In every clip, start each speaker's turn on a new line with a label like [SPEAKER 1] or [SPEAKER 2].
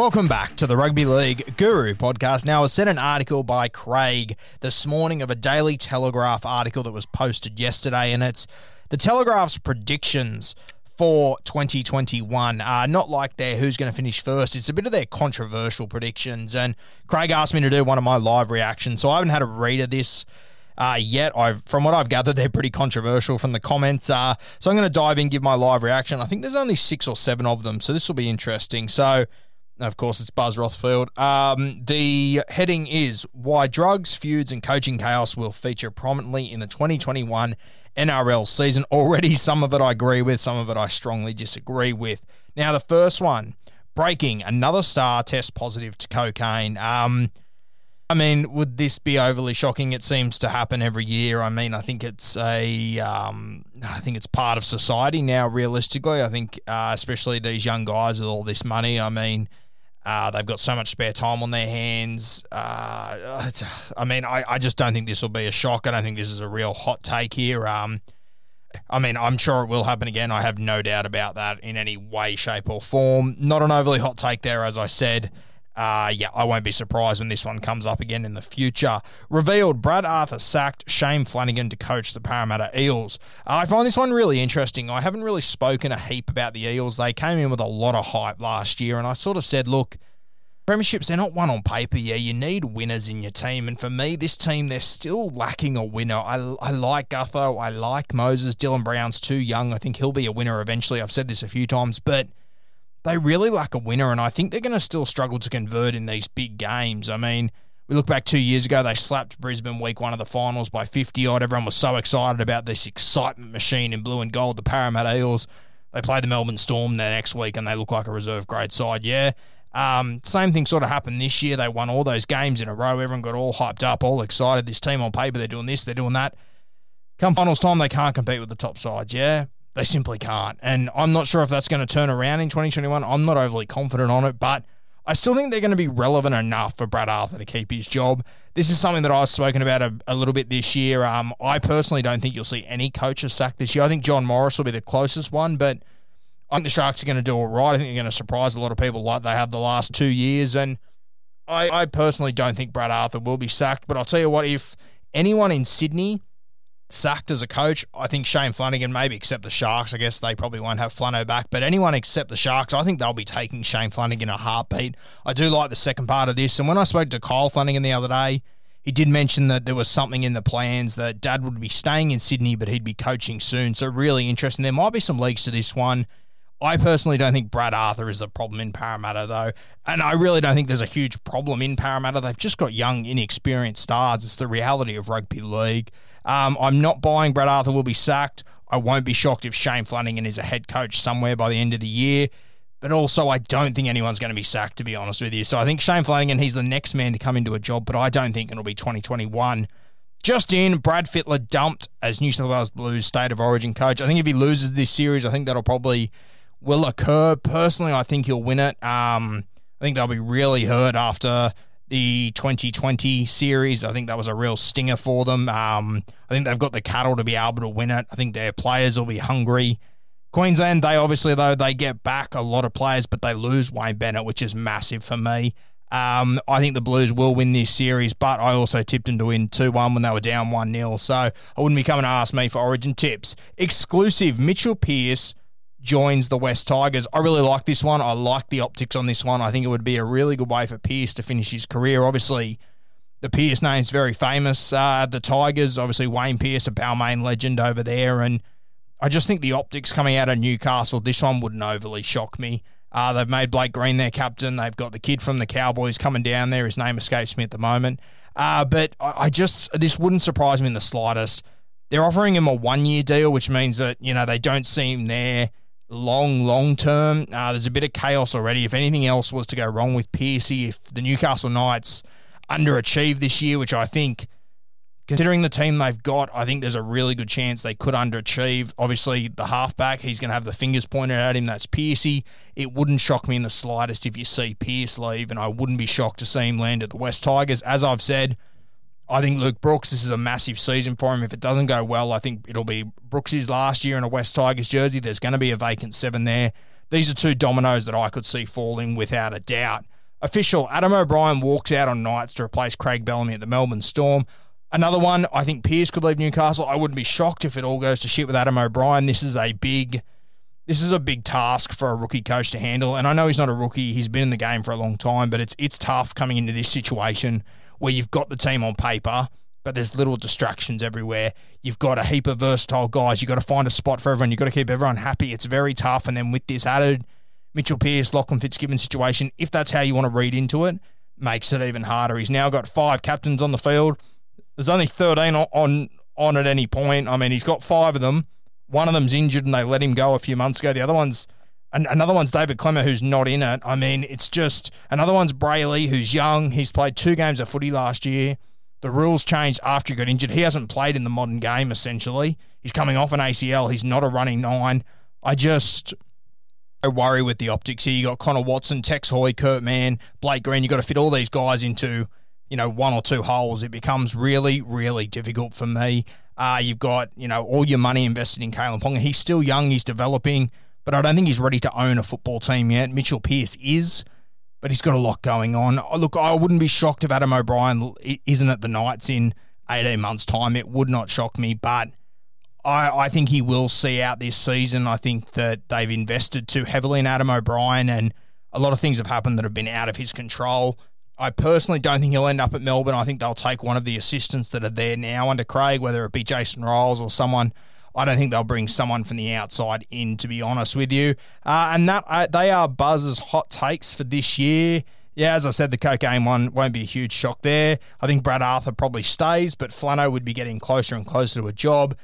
[SPEAKER 1] Welcome back to the Rugby League Guru podcast. Now, I sent an article by Craig this morning of a Daily Telegraph article that was posted yesterday, and it's the Telegraph's predictions for 2021. Uh, not like their who's going to finish first. It's a bit of their controversial predictions. And Craig asked me to do one of my live reactions, so I haven't had a read of this uh, yet. I've, from what I've gathered, they're pretty controversial from the comments. Uh, so I'm going to dive in, give my live reaction. I think there's only six or seven of them, so this will be interesting. So, of course, it's Buzz Rothfield. Um, the heading is Why Drugs, Feuds, and Coaching Chaos Will Feature Prominently in the 2021 NRL season. Already, some of it I agree with, some of it I strongly disagree with. Now, the first one breaking another star test positive to cocaine. Um, I mean, would this be overly shocking? It seems to happen every year. I mean, I think it's a, um, I think it's part of society now. Realistically, I think, uh, especially these young guys with all this money. I mean, uh, they've got so much spare time on their hands. Uh, I mean, I, I just don't think this will be a shock. I don't think this is a real hot take here. Um, I mean, I'm sure it will happen again. I have no doubt about that in any way, shape, or form. Not an overly hot take there, as I said. Uh, yeah, I won't be surprised when this one comes up again in the future. Revealed Brad Arthur sacked Shane Flanagan to coach the Parramatta Eels. Uh, I find this one really interesting. I haven't really spoken a heap about the Eels. They came in with a lot of hype last year, and I sort of said, look, Premierships, they're not one on paper. Yeah, you need winners in your team. And for me, this team, they're still lacking a winner. I, I like Gutho. I like Moses. Dylan Brown's too young. I think he'll be a winner eventually. I've said this a few times, but they really lack a winner. And I think they're going to still struggle to convert in these big games. I mean, we look back two years ago, they slapped Brisbane week one of the finals by 50 odd. Everyone was so excited about this excitement machine in blue and gold, the Parramatta Eels. They play the Melbourne Storm the next week and they look like a reserve grade side. Yeah, um, same thing sort of happened this year. They won all those games in a row. Everyone got all hyped up, all excited. This team on paper, they're doing this, they're doing that. Come finals time, they can't compete with the top sides. Yeah, they simply can't. And I'm not sure if that's going to turn around in 2021. I'm not overly confident on it, but I still think they're going to be relevant enough for Brad Arthur to keep his job. This is something that I've spoken about a, a little bit this year. Um, I personally don't think you'll see any coaches sacked this year. I think John Morris will be the closest one, but I think the Sharks are going to do all right. I think they're going to surprise a lot of people like they have the last two years. And I, I personally don't think Brad Arthur will be sacked. But I'll tell you what, if anyone in Sydney sacked as a coach, I think Shane Flanagan, maybe except the Sharks. I guess they probably won't have Flano back. But anyone except the Sharks, I think they'll be taking Shane Flanagan a heartbeat. I do like the second part of this. And when I spoke to Kyle Flanagan the other day, he did mention that there was something in the plans that Dad would be staying in Sydney, but he'd be coaching soon. So really interesting. There might be some leaks to this one. I personally don't think Brad Arthur is the problem in Parramatta, though. And I really don't think there's a huge problem in Parramatta. They've just got young, inexperienced stars. It's the reality of rugby league. Um, I'm not buying Brad Arthur will be sacked. I won't be shocked if Shane Flanagan is a head coach somewhere by the end of the year. But also, I don't think anyone's going to be sacked, to be honest with you. So I think Shane Flanagan, he's the next man to come into a job, but I don't think it'll be 2021. Just in, Brad Fittler dumped as New South Wales Blues state of origin coach. I think if he loses this series, I think that'll probably will occur. Personally, I think he'll win it. Um, I think they'll be really hurt after the 2020 series. I think that was a real stinger for them. Um, I think they've got the cattle to be able to win it. I think their players will be hungry. Queensland, they obviously, though, they get back a lot of players, but they lose Wayne Bennett, which is massive for me. Um, I think the Blues will win this series, but I also tipped them to win 2 1 when they were down 1 0. So I wouldn't be coming to ask me for origin tips. Exclusive Mitchell Pearce joins the West Tigers. I really like this one. I like the optics on this one. I think it would be a really good way for Pearce to finish his career. Obviously, the name is very famous. Uh, the Tigers, obviously, Wayne Pearce, a Balmain legend over there. And I just think the optics coming out of Newcastle, this one wouldn't overly shock me. Uh, they've made Blake Green their captain. They've got the kid from the Cowboys coming down there. His name escapes me at the moment. Uh, but I, I just, this wouldn't surprise me in the slightest. They're offering him a one year deal, which means that, you know, they don't see him there long, long term. Uh, there's a bit of chaos already. If anything else was to go wrong with Piercy, if the Newcastle Knights underachieve this year, which I think, considering the team they've got, I think there's a really good chance they could underachieve. Obviously, the halfback, he's going to have the fingers pointed at him. That's Piercy. It wouldn't shock me in the slightest if you see Pearce leave, and I wouldn't be shocked to see him land at the West Tigers. As I've said, I think Luke Brooks, this is a massive season for him. If it doesn't go well, I think it'll be Brooks's last year in a West Tigers jersey. There's going to be a vacant seven there. These are two dominoes that I could see falling without a doubt. Official Adam O'Brien walks out on Knights to replace Craig Bellamy at the Melbourne Storm. Another one, I think Pearce could leave Newcastle. I wouldn't be shocked if it all goes to shit with Adam O'Brien. This is a big this is a big task for a rookie coach to handle. And I know he's not a rookie, he's been in the game for a long time, but it's it's tough coming into this situation where you've got the team on paper, but there's little distractions everywhere. You've got a heap of versatile guys. You've got to find a spot for everyone. You've got to keep everyone happy. It's very tough. And then with this added Mitchell Pearce, Lachlan Fitzgibbon situation, if that's how you want to read into it, makes it even harder. He's now got five captains on the field. There's only 13 on, on, on at any point. I mean, he's got five of them. One of them's injured and they let him go a few months ago. The other one's and another one's David Klemmer, who's not in it. I mean, it's just another one's Brailey, who's young. He's played two games of footy last year. The rules changed after he got injured. He hasn't played in the modern game, essentially. He's coming off an ACL. He's not a running nine. I just I worry with the optics here. You got Connor Watson, Tex Hoy, Kurt Mann, Blake Green. You've got to fit all these guys into, you know, one or two holes. It becomes really, really difficult for me. Uh, you've got, you know, all your money invested in Kalyn Ponga. He's still young. He's developing but I don't think he's ready to own a football team yet. Mitchell Pearce is, but he's got a lot going on. Oh, look, I wouldn't be shocked if Adam O'Brien isn't at the Knights in 18 months' time. It would not shock me, but I, I think he will see out this season. I think that they've invested too heavily in Adam O'Brien, and a lot of things have happened that have been out of his control. I personally don't think he'll end up at Melbourne. I think they'll take one of the assistants that are there now under Craig, whether it be Jason Ryles or someone – I don't think they'll bring someone from the outside in, to be honest with you. Uh, and that uh, they are Buzz's hot takes for this year. Yeah, as I said, the cocaine one won't be a huge shock there. I think Brad Arthur probably stays, but Flano would be getting closer and closer to a job.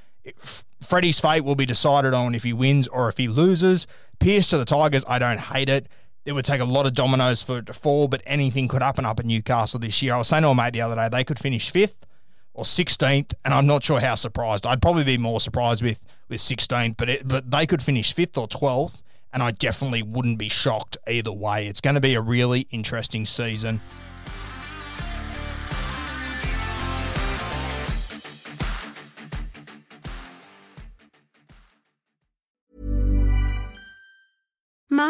[SPEAKER 1] Freddie's fate will be decided on if he wins or if he loses. Pearce to the Tigers, I don't hate it. It would take a lot of dominoes for it to fall, but anything could happen up at Newcastle this year. I was saying to a mate the other day, they could finish fifth or 16th, and I'm not sure how surprised. I'd probably be more surprised with with 16th, but it, but they could finish fifth or 12th, and I definitely wouldn't be shocked either way. It's going to be a really interesting season.